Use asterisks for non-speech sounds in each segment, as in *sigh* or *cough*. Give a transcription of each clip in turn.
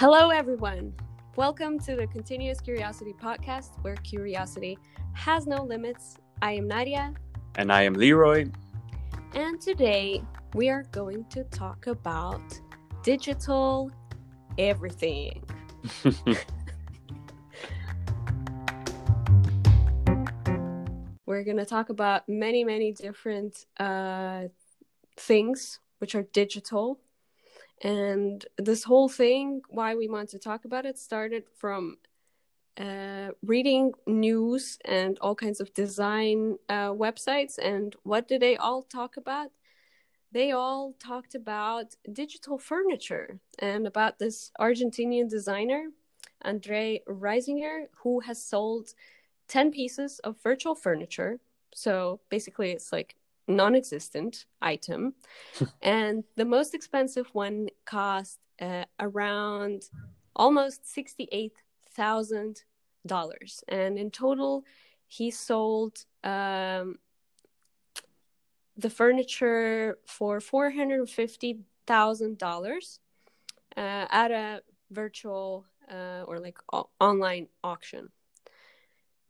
Hello, everyone. Welcome to the Continuous Curiosity podcast, where curiosity has no limits. I am Nadia. And I am Leroy. And today we are going to talk about digital everything. *laughs* We're going to talk about many, many different uh, things which are digital and this whole thing, why we want to talk about it, started from uh, reading news and all kinds of design uh, websites. And what did they all talk about? They all talked about digital furniture and about this Argentinian designer, Andre Reisinger, who has sold 10 pieces of virtual furniture. So basically, it's like non-existent item. *laughs* And the most expensive one cost uh, around almost $68000 and in total he sold um, the furniture for $450000 uh, at a virtual uh, or like o- online auction.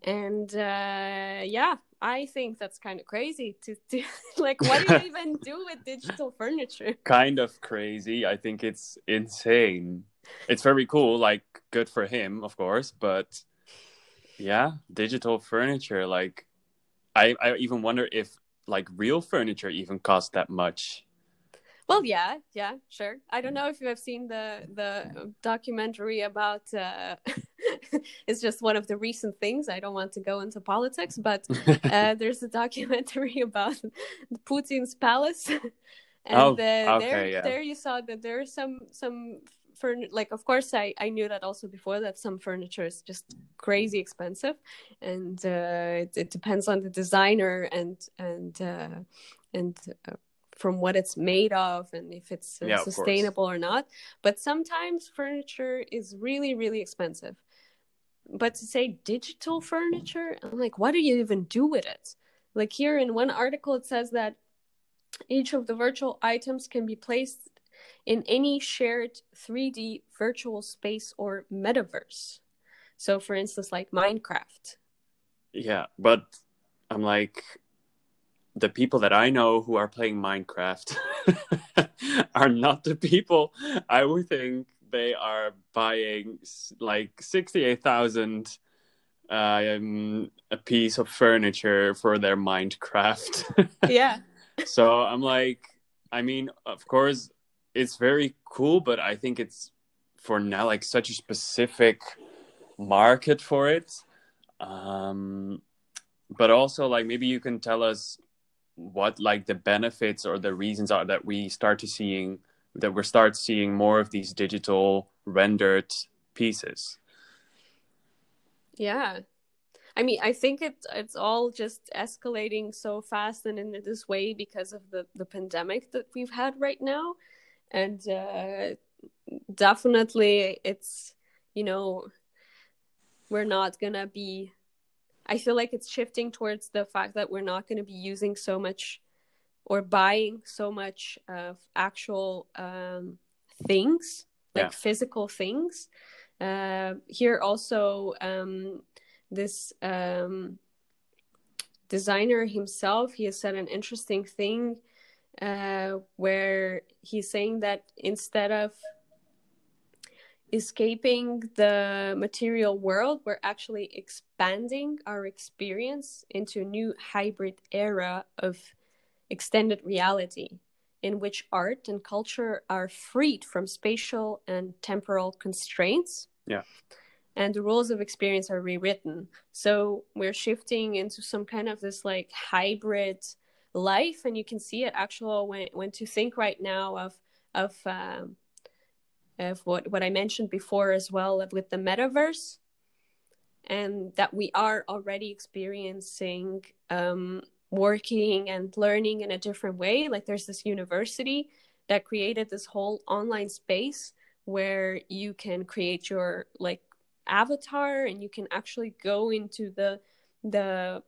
And uh, yeah I think that's kind of crazy to, to *laughs* like what do you *laughs* even do with digital furniture? Kind of crazy. I think it's insane. It's very cool, like good for him, of course, but yeah, digital furniture like I I even wonder if like real furniture even costs that much. Well, yeah, yeah, sure. I don't know if you have seen the the documentary about. Uh, *laughs* *laughs* it's just one of the recent things. I don't want to go into politics, but *laughs* uh, there's a documentary *laughs* about Putin's palace, and oh, uh, okay, there, yeah. there you saw that there are some some furniture. Like, of course, I I knew that also before that some furniture is just crazy expensive, and uh, it, it depends on the designer and and uh, and uh, from what it's made of and if it's uh, Yeah, sustainable or not. But sometimes furniture is really, really expensive. But to say digital furniture, I'm like, what do you even do with it? Like here in one article, it says that each of the virtual items can be placed in any shared 3D virtual space or metaverse. So, for instance, like Minecraft. Yeah, but I'm like the people that I know who are playing Minecraft *laughs* are not the people I would think they are buying like 68,000 um, a piece of furniture for their Minecraft. *laughs* Yeah. so I'm like, I mean, of course, it's very cool, but I think it's for now like such a specific market for it. Um, but also, like, maybe you can tell us what like the benefits or the reasons are that we start to seeing that we start seeing more of these digital rendered pieces. Yeah. I mean, I think it's it's all just escalating so fast and in this way because of the the pandemic that we've had right now, and uh, definitely it's you know we're not gonna be. I feel like it's shifting towards the fact that we're not gonna be using so much or buying so much of actual um, things like Yeah. physical things. Uh, here also. Um, this um, designer himself he has said an interesting thing uh, where he's saying that instead of escaping the material world we're actually expanding our experience into a new hybrid era of extended reality in which art and culture are freed from spatial and temporal constraints Yeah. and the rules of experience are rewritten. So we're shifting into some kind of this like hybrid life, and you can see it actually when when to think right now of of um, of what what I mentioned before as well with the metaverse, and that we are already experiencing um, working and learning in a different way. Like there's this university that created this whole online space where you can create your like avatar and you can actually go into the the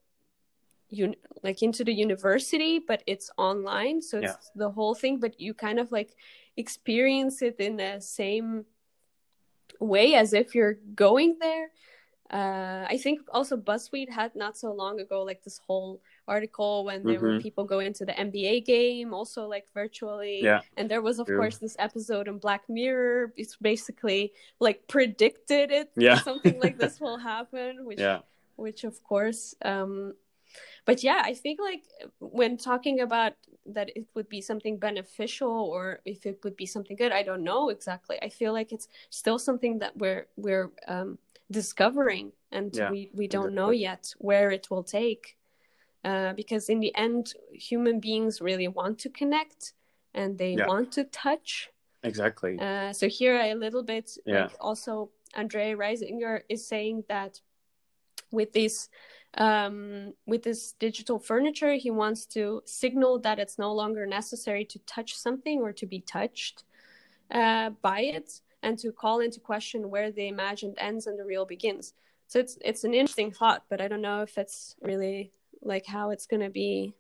un- like into the university but it's online so it's Yeah. the whole thing but you kind of like experience it in the same way as if you're going there uh, I think also BuzzFeed had not so long ago like this whole article when there Mhm. were people going into the NBA game, also like virtually. Yeah, And there was of true. course this episode in Black Mirror. It's basically like predicted it Yeah. something like *laughs* this will happen, which yeah, which of course um but yeah i think like when talking about that it would be something beneficial or if it would be something good i don't know exactly i feel like it's still something that we're we're um discovering and Yeah, we we don't know yet where it will take uh, because in the end human beings really want to connect and they Yeah. want to touch exactly. uh, so here a little bit Yeah. like also Andre Reisinger is saying that with this um, with this digital furniture, he wants to signal that it's no longer necessary to touch something or to be touched uh, by it, and to call into question where the imagined ends and the real begins. So it's it's an interesting thought, but I don't know if it's really like how it's going to be.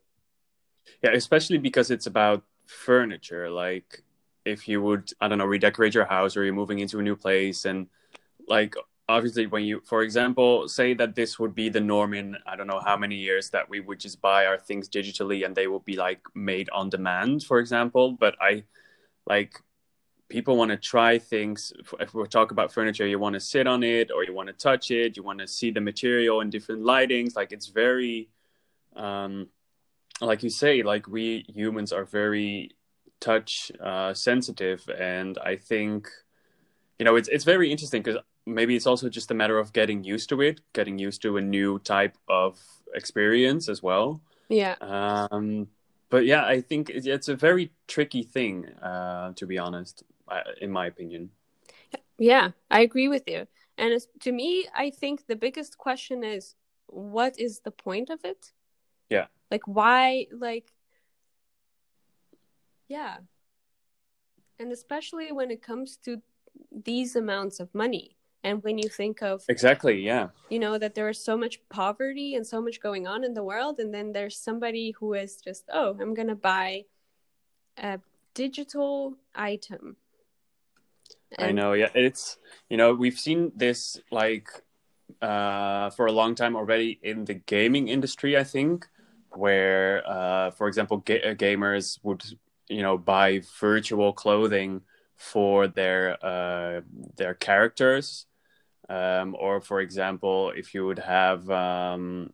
Yeah, especially because it's about furniture. Like if you would, I don't know, redecorate your house or you're moving into a new place and like obviously when you for example say that this would be the norm in i don't know how many years that we would just buy our things digitally and they will be like made on demand for example but i like people want to try things if we talk about furniture you want to sit on it or you want to touch it you want to see the material in different lightings like it's very um like you say like we humans are very touch uh sensitive and i think you know it's it's very interesting because maybe it's also just a matter of getting used to it getting used to a new type of experience as well Yeah, um but yeah i think it's, it's a very tricky thing uh to be honest in my opinion yeah, I agree with you. And to me, I think the biggest question is, what is the point of it? Yeah. Like why? Like yeah. And especially when it comes to these amounts of money. And when you think of, exactly yeah you know, that there is so much poverty and so much going on in the world, and then there's somebody who is just, oh, I'm going to buy a digital item. I know, yeah. It's you know we've seen this like uh, for a long time already in the gaming industry. I think where, uh, for example, ga- uh, gamers would you know buy virtual clothing for their uh, their characters, um, or for example, if you would have. Um,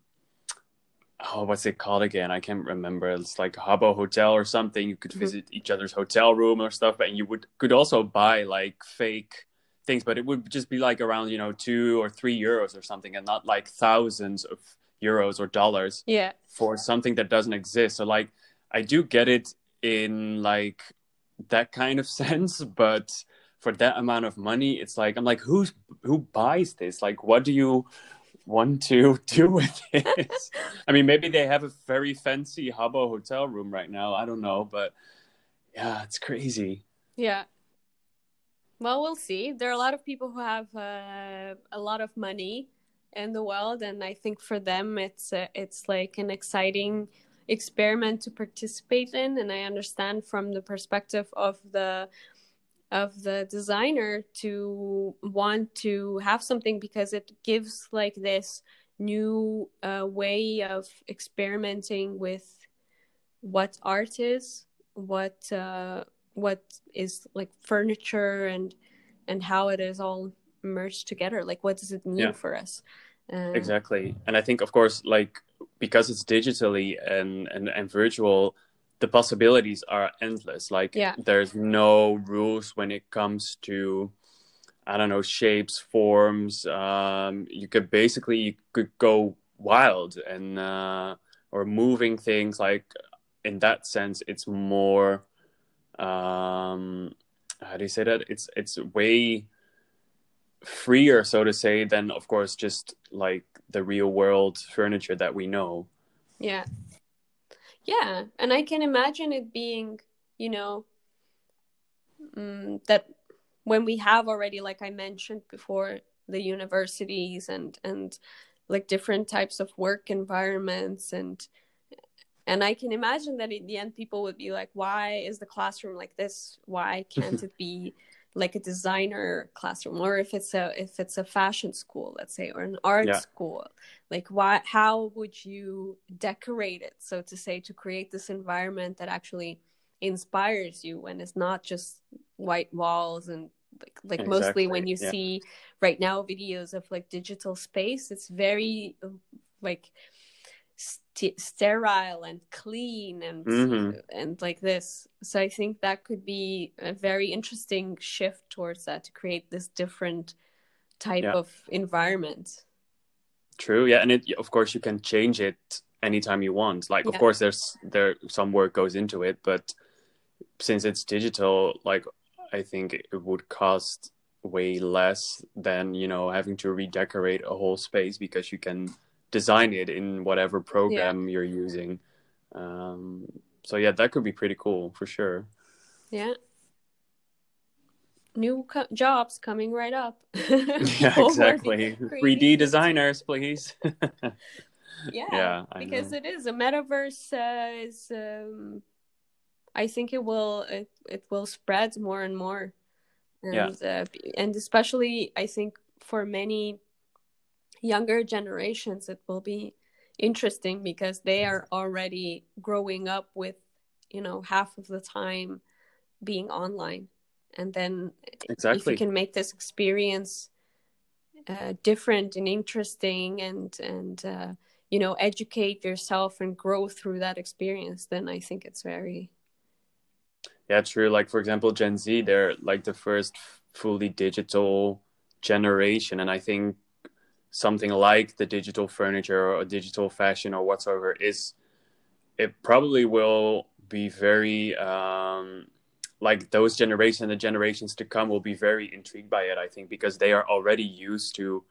Oh, what's it called again? I can't remember. It's like Habbo Hotel or something. You could Mhm. visit each other's hotel room or stuff, and you would could also buy like fake things, but it would just be like around you know two or three euros or something, and not like thousands of euros or dollars Yeah. for something that doesn't exist. So like, I do get it in like that kind of *laughs* sense, but for that amount of money, it's like I'm like, who's who buys this? Like, what do you want to *laughs* do with this? *laughs* I mean, maybe they have a very fancy Habbo hotel room right now. I don't know, but yeah, it's crazy. Yeah. Well, we'll see. There are a lot of people who have uh, a lot of money in the world, and I think for them, it's uh, it's like an exciting experiment to participate in. And I understand from the perspective of the of the designer to want to have something because it gives like this new uh, way of experimenting with what art is, what uh, what is like furniture and and how it is all merged together. Like, what does it mean Yeah. for us? Uh, Exactly. And I think, of course, like because it's digitally and, and, and virtual, the possibilities are endless. Like Yeah. there's no rules when it comes to, I don't know, shapes, forms. Um, you could basically you could go wild and uh, or moving things. Like in that sense, it's more. Um, how do you say that? It's it's way freer, so to say, than of course just like the real world furniture that we know. Yeah. Yeah. And I can imagine it being, you know, mm, that when we have already, like I mentioned before, the universities and, and like different types of work environments and, and I can imagine that in the end, people would be like, why is the classroom like this? Why can't *laughs* it be like a designer classroom or if it's a if it's a fashion school let's say or an art Yeah. school like why how would you decorate it so to say to create this environment that actually inspires you when it's not just white walls and like, like mostly when you yeah. see right now videos of like digital space it's very like st- sterile and clean and Mhm. and like this so i think that could be a very interesting shift towards that to create this different type Yeah. of environment True, yeah, and it of course you can change it anytime you want. Like, of course, there's there some work goes into it, but since it's digital, like I think it would cost way less than you know having to redecorate a whole space because you can design it in whatever program you're using. Um, so yeah, that could be pretty cool for sure. yeah new co- jobs coming right up *laughs* *laughs* yeah, exactly. 3D designers, please. *laughs* yeah, yeah, because it is a metaverse uh, is um, i think it will it, it will spread more and more and Yeah. uh, and especially i think for many younger generations it will be interesting because they are already growing up with you know half of the time being online and then if exactly. you can make this experience uh, different and interesting and and uh, you know educate yourself and grow through that experience then i think it's very Yeah, true. Like for example, Gen Z, they're like the first fully digital generation, and I think something like the digital furniture or digital fashion or whatsoever is it probably will be very um like those generation and the generations to come will be very intrigued by it i think because they are already used to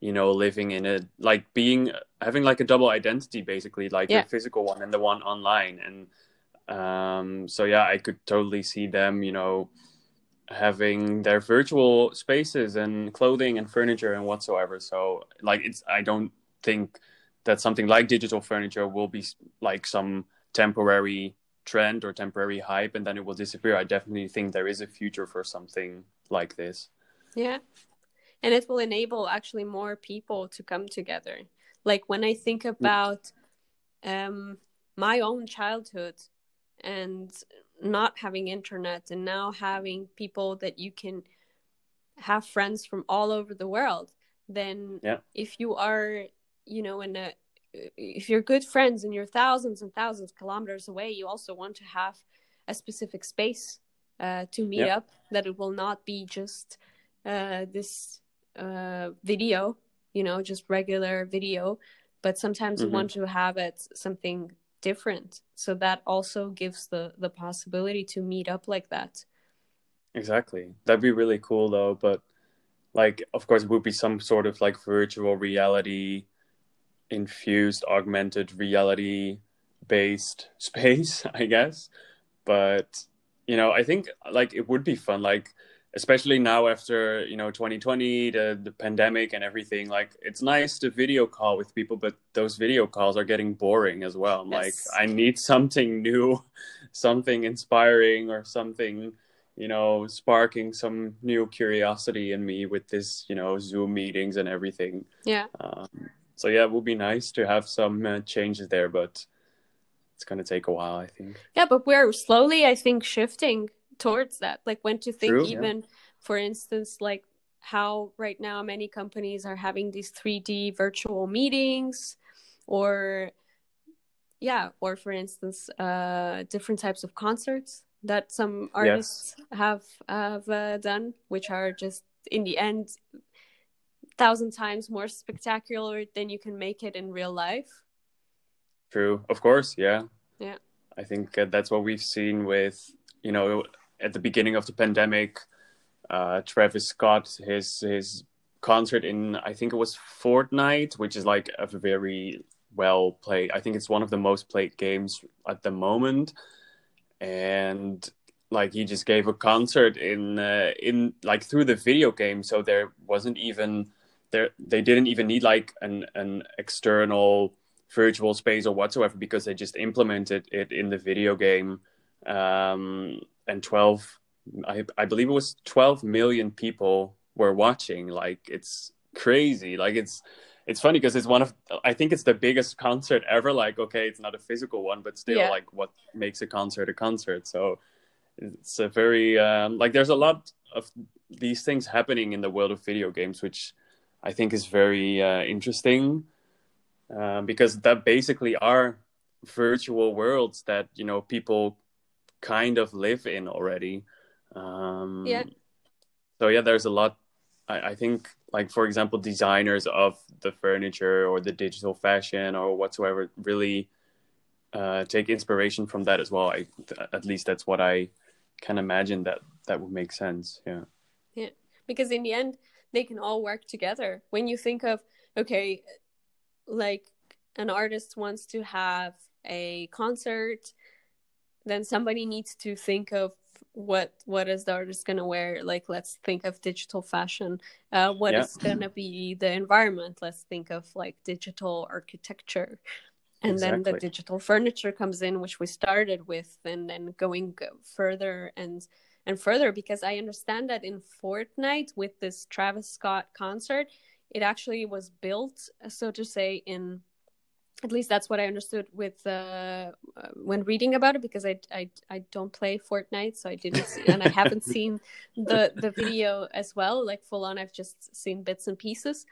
you know living in a like being having like a double identity basically like Yeah. the physical one and the one online and um so yeah i could totally see them you know having their virtual spaces and clothing and furniture and whatsoever. So like it's i don't think that something like digital furniture will be like some temporary trend or temporary hype and then it will disappear. I definitely think there is a future for something like this. Yeah. And it will enable actually more people to come together. Like when i think about um my own childhood and not having internet and now having people that you can have friends from all over the world then Yeah. if you are you know in a if you're good friends and you're thousands and thousands of kilometers away you also want to have a specific space uh, to meet Yeah. up that it will not be just uh, this uh, video you know just regular video but sometimes you Mhm. want to have it something different so that also gives the the possibility to meet up like that Exactly. That'd be really cool though, but like of course it would be some sort of like virtual reality infused augmented reality based *laughs* space, I guess. But you know, I think like it would be fun like especially now after, you know, 2020, the the pandemic and everything, like it's nice to video call with people, but those video calls are getting boring as well. I'm like I need something new, *laughs* something inspiring or something you know, sparking some new curiosity in me with this, you know, Zoom meetings and everything. yeah Um, so yeah, it would be nice to have some uh, changes there, but it's gonna take a while, I think. yeah but we're slowly i think shifting towards that like when to think True, yeah. even for instance like how right now many companies are having these 3d virtual meetings or yeah or for instance uh different types of concerts that some artists have have uh, done which are just in the end thousand times more spectacular than you can make it in real life True, of course, yeah. Yeah. I think uh, that's what we've seen with, you know, at the beginning of the pandemic, uh, Travis Scott, his his concert in I think it was Fortnite, which is like a very well played. I think it's one of the most played games at the moment, and like he just gave a concert in uh, in like through the video game, so there wasn't even there they didn't even need like an an external virtual space or whatsoever because they just implemented it in the video game um, and 12 I I believe it was 12 million people were watching. Like it's crazy. Like it's it's funny because it's one of I think it's the biggest concert ever. Like okay, it's not a physical one, but still Yeah. like what makes a concert a concert. So it's a very um, like there's a lot of these things happening in the world of video games, which I think is very uh, interesting um, because that basically are virtual worlds that you know people kind of live in already. Um, Yeah. So yeah, there's a lot. I, I think, like for example, designers of the furniture or the digital fashion or whatsoever really uh, take inspiration from that as well. I, at least that's what I can imagine that that would make sense. Yeah. Yeah. because in the end they can all work together when you think of okay like an artist wants to have a concert then somebody needs to think of what what is the artist going to wear? Like let's think of digital fashion. Uh what Yeah. is going to be the environment? Let's think of like digital architecture. And then the digital furniture comes in which we started with and then going further and and further because i understand that in fortnite with this travis scott concert it actually was built so to say in at least that's what i understood with uh, when reading about it because I, I i don't play fortnite so i didn't see, and i haven't *laughs* seen the the video as well like full on i've just seen bits and pieces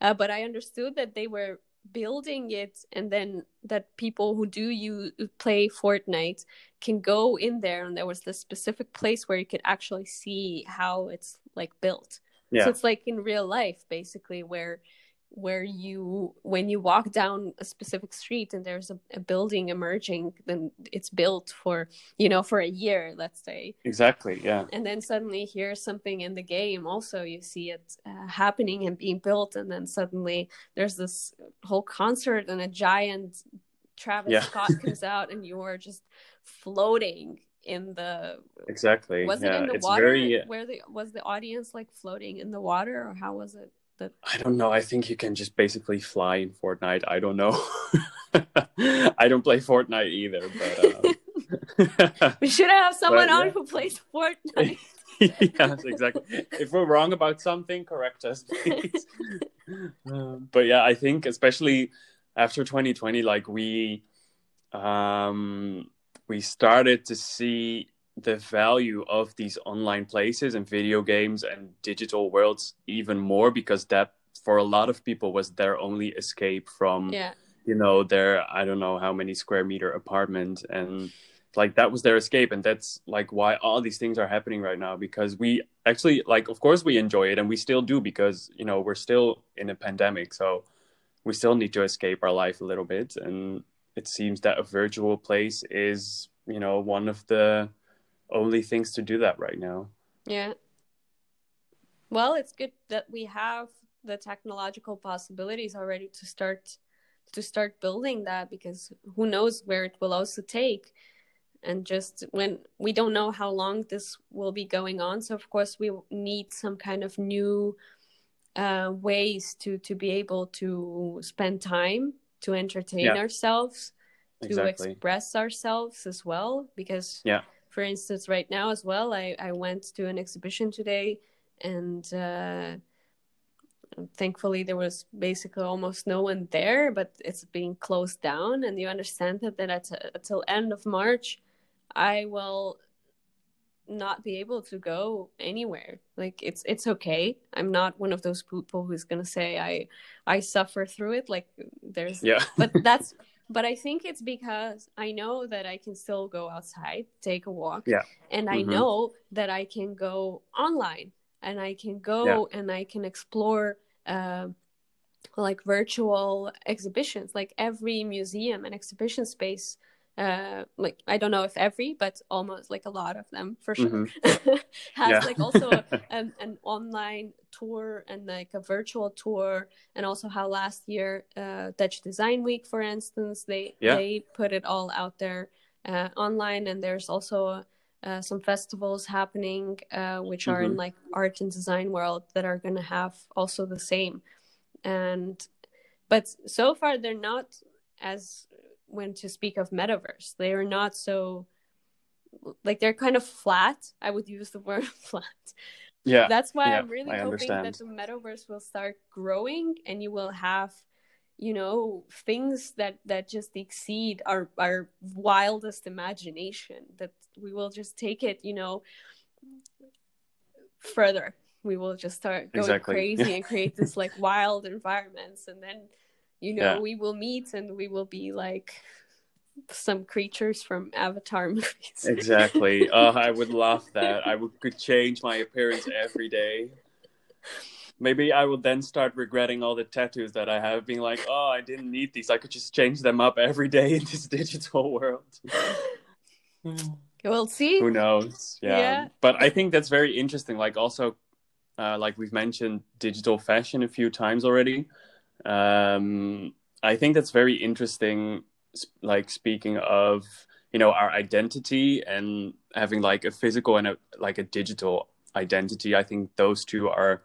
uh, but i understood that they were building it and then that people who do you play fortnite can go in there and there was this specific place where you could actually see how it's like built Yeah. so it's like in real life basically where where you when you walk down a specific street and there's a, a building emerging then it's built for you know for a year let's say Exactly. Yeah. and then suddenly here's something in the game also you see it uh, happening and being built and then suddenly there's this whole concert and a giant travis Yeah. scott comes *laughs* out and you are just floating in the Exactly. was yeah. it in the it's water very. where the was the audience like floating in the water or how was it I don't know. I think you can just basically fly in Fortnite. I don't know. *laughs* I don't play Fortnite either, but. Uh... *laughs* we should have someone But, on yeah. who plays fortnite *laughs* yes, exactly. If we're wrong about something, correct us, please. um, but yeah, I think especially after 2020, like we, um, we started to see the value of these online places and video games and digital worlds even more because that for a lot of people was their only escape from yeah. you know their i don't know how many square meter apartment. And like that was their escape. And that's like why all these things are happening right now because we actually like of course we enjoy it and we still do because you know we're still in a pandemic. So we still need to escape our life a little bit. And it seems that a virtual place is you know one of the only things to do that right now Yeah. Well, it's good that we have the technological possibilities already to start to start building that because who knows where it will also take and just when we don't know how long this will be going on so of course we need some kind of new uh, ways to to be able to spend time to entertain Yeah. ourselves to exactly express ourselves as well because Yeah. For instance right now as well i i went to an exhibition today and uh thankfully there was basically almost no one there but it's being closed down. And you understand that that at, until end of march i will not be able to go anywhere. Like it's it's okay. I'm not one of those people who's going to say i i suffer through it. Like there's yeah. but that's *laughs* but i think it's because i know that i can still go outside take a walk Yeah. and i Mhm. know that i can go online and i can go and i can explore uh, like virtual exhibitions like every museum and exhibition space uh like i don't know if every but almost like a lot of them for sure Mhm. *laughs* has Yeah. like also *laughs* an, an online tour and like a virtual tour and also how last year uh, dutch design week for instance they Yeah. they put it all out there uh, online and there's also uh, some festivals happening uh, which are in Mhm. like art and design world that are going to have also the same and but so far they're not as when to speak of metaverse they are not so like they're kind of flat. I would use the word *laughs* flat. Yeah. That's why yeah, I'm really I hoping understand. that the metaverse will start growing and you will have you know things that that just exceed our our wildest imagination that we will just take it you know further we will just start going Exactly. crazy *laughs* and create this like wild environments and then you know Yeah. we will meet and we will be like some creatures from avatar *laughs* movies Exactly. *laughs* Uh, I would love that. I would could change my appearance every day. Maybe I will then start regretting all the tattoos that I have, being like, "Oh, I didn't need these. I could just change them up every day in this *laughs* digital world." we'll see Who knows? Yeah. Yeah. But I think that's very interesting. Like also, uh, like we've mentioned digital fashion a few times already. Um, I think that's very interesting. Like speaking of, you know, our identity and having like a physical and a like a digital identity. I think those two are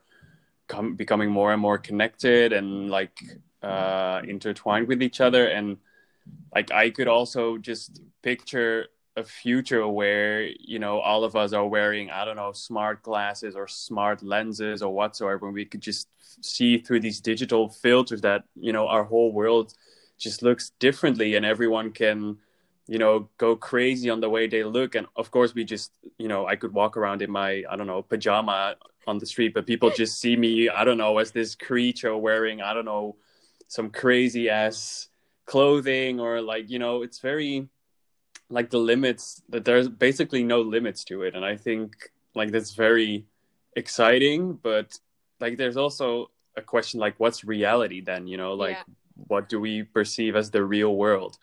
com- becoming more and more connected and like uh, intertwined with each other. And like I could also just picture a future where you know all of us are wearing I don't know smart glasses or smart lenses or whatsoever, and we could just see through these digital filters that you know our whole world just looks differently, and everyone can you know go crazy on the way they look. And of course, we just you know I could walk around in my I don't know pajama on the street, but people just see me I don't know as this creature wearing I don't know some crazy ass clothing or like you know it's very like the limits that there's basically no limits to it and i think like that's very exciting but like there's also a question like what's reality then you know like Yeah. what do we perceive as the real world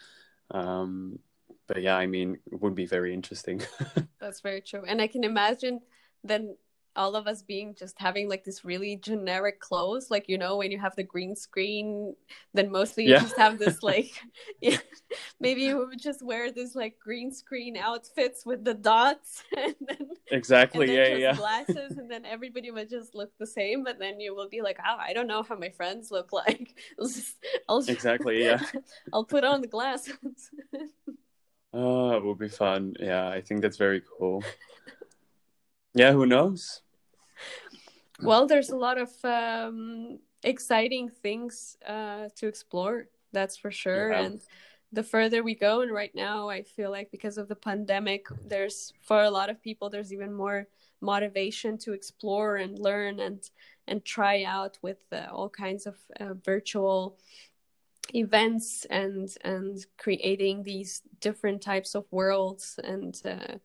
um but yeah i mean it would be very interesting *laughs* That's very true. And I can imagine then all of us being just having like this really generic clothes, like you know, when you have the green screen, then mostly you Yeah. just have this *laughs* like yeah, maybe you would just wear this like green screen outfits with the dots *laughs* and then exactly and then yeah yeah glasses *laughs* and then everybody would just look the same, but then you will be like, Oh, I don't know how my friends look like. I'll just I'll just, exactly yeah I'll put on the glasses. oh it would be fun yeah i think that's very cool yeah who knows well there's a lot of um, exciting things uh, to explore that's for sure Yeah. and the further we go and right now i feel like because of the pandemic there's for a lot of people there's even more motivation to explore and learn and and try out with uh, all kinds of uh, virtual events and and creating these different types of worlds and uh,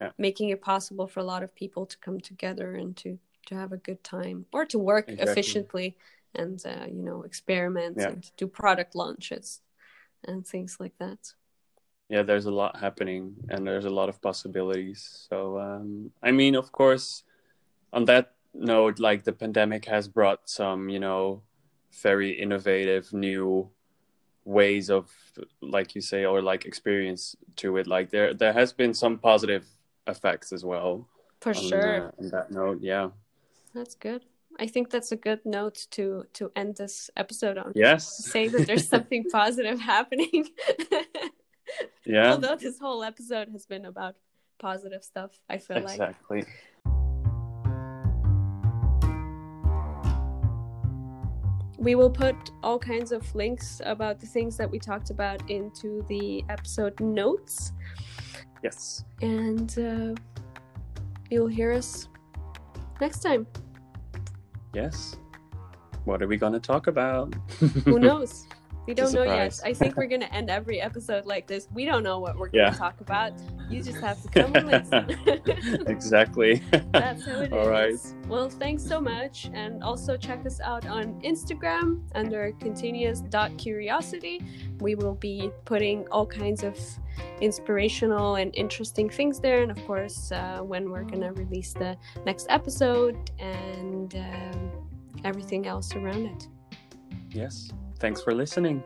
Yeah. making it possible for a lot of people to come together and to to have a good time or to work Exactly. efficiently and uh, you know experiment Yeah. and do product launches and things like that. Yeah there's a lot happening and there's a lot of possibilities. So um i mean of course on that note like the pandemic has brought some you know very innovative new ways of like you say or like experience to it. Like there there has been some positive effects as well for on, sure. uh, on that note. Yeah that's good. I think that's a good note to to end this episode on. Yes. Say that there's *laughs* something positive happening. *laughs* Yeah. Although this whole episode has been about positive stuff i feel like. Exactly. We will put all kinds of links about the things that we talked about into the episode notes. Yes. And uh, you'll hear us next time yes. What are we gonna talk about? Who *laughs* knows? We don't know yet. I think we're *laughs* gonna end every episode like this. We don't know what we're gonna Yeah. talk about you just have to come and listen *laughs* exactly *laughs* That's how it is. All right. Well, thanks so much. And also check us out on Instagram under continuous.curiosity. We will be putting all kinds of inspirational and interesting things there. And of course, uh, when we're going to release the next episode and um, everything else around it. yes thanks for listening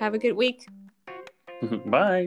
Have a good week. *laughs* bye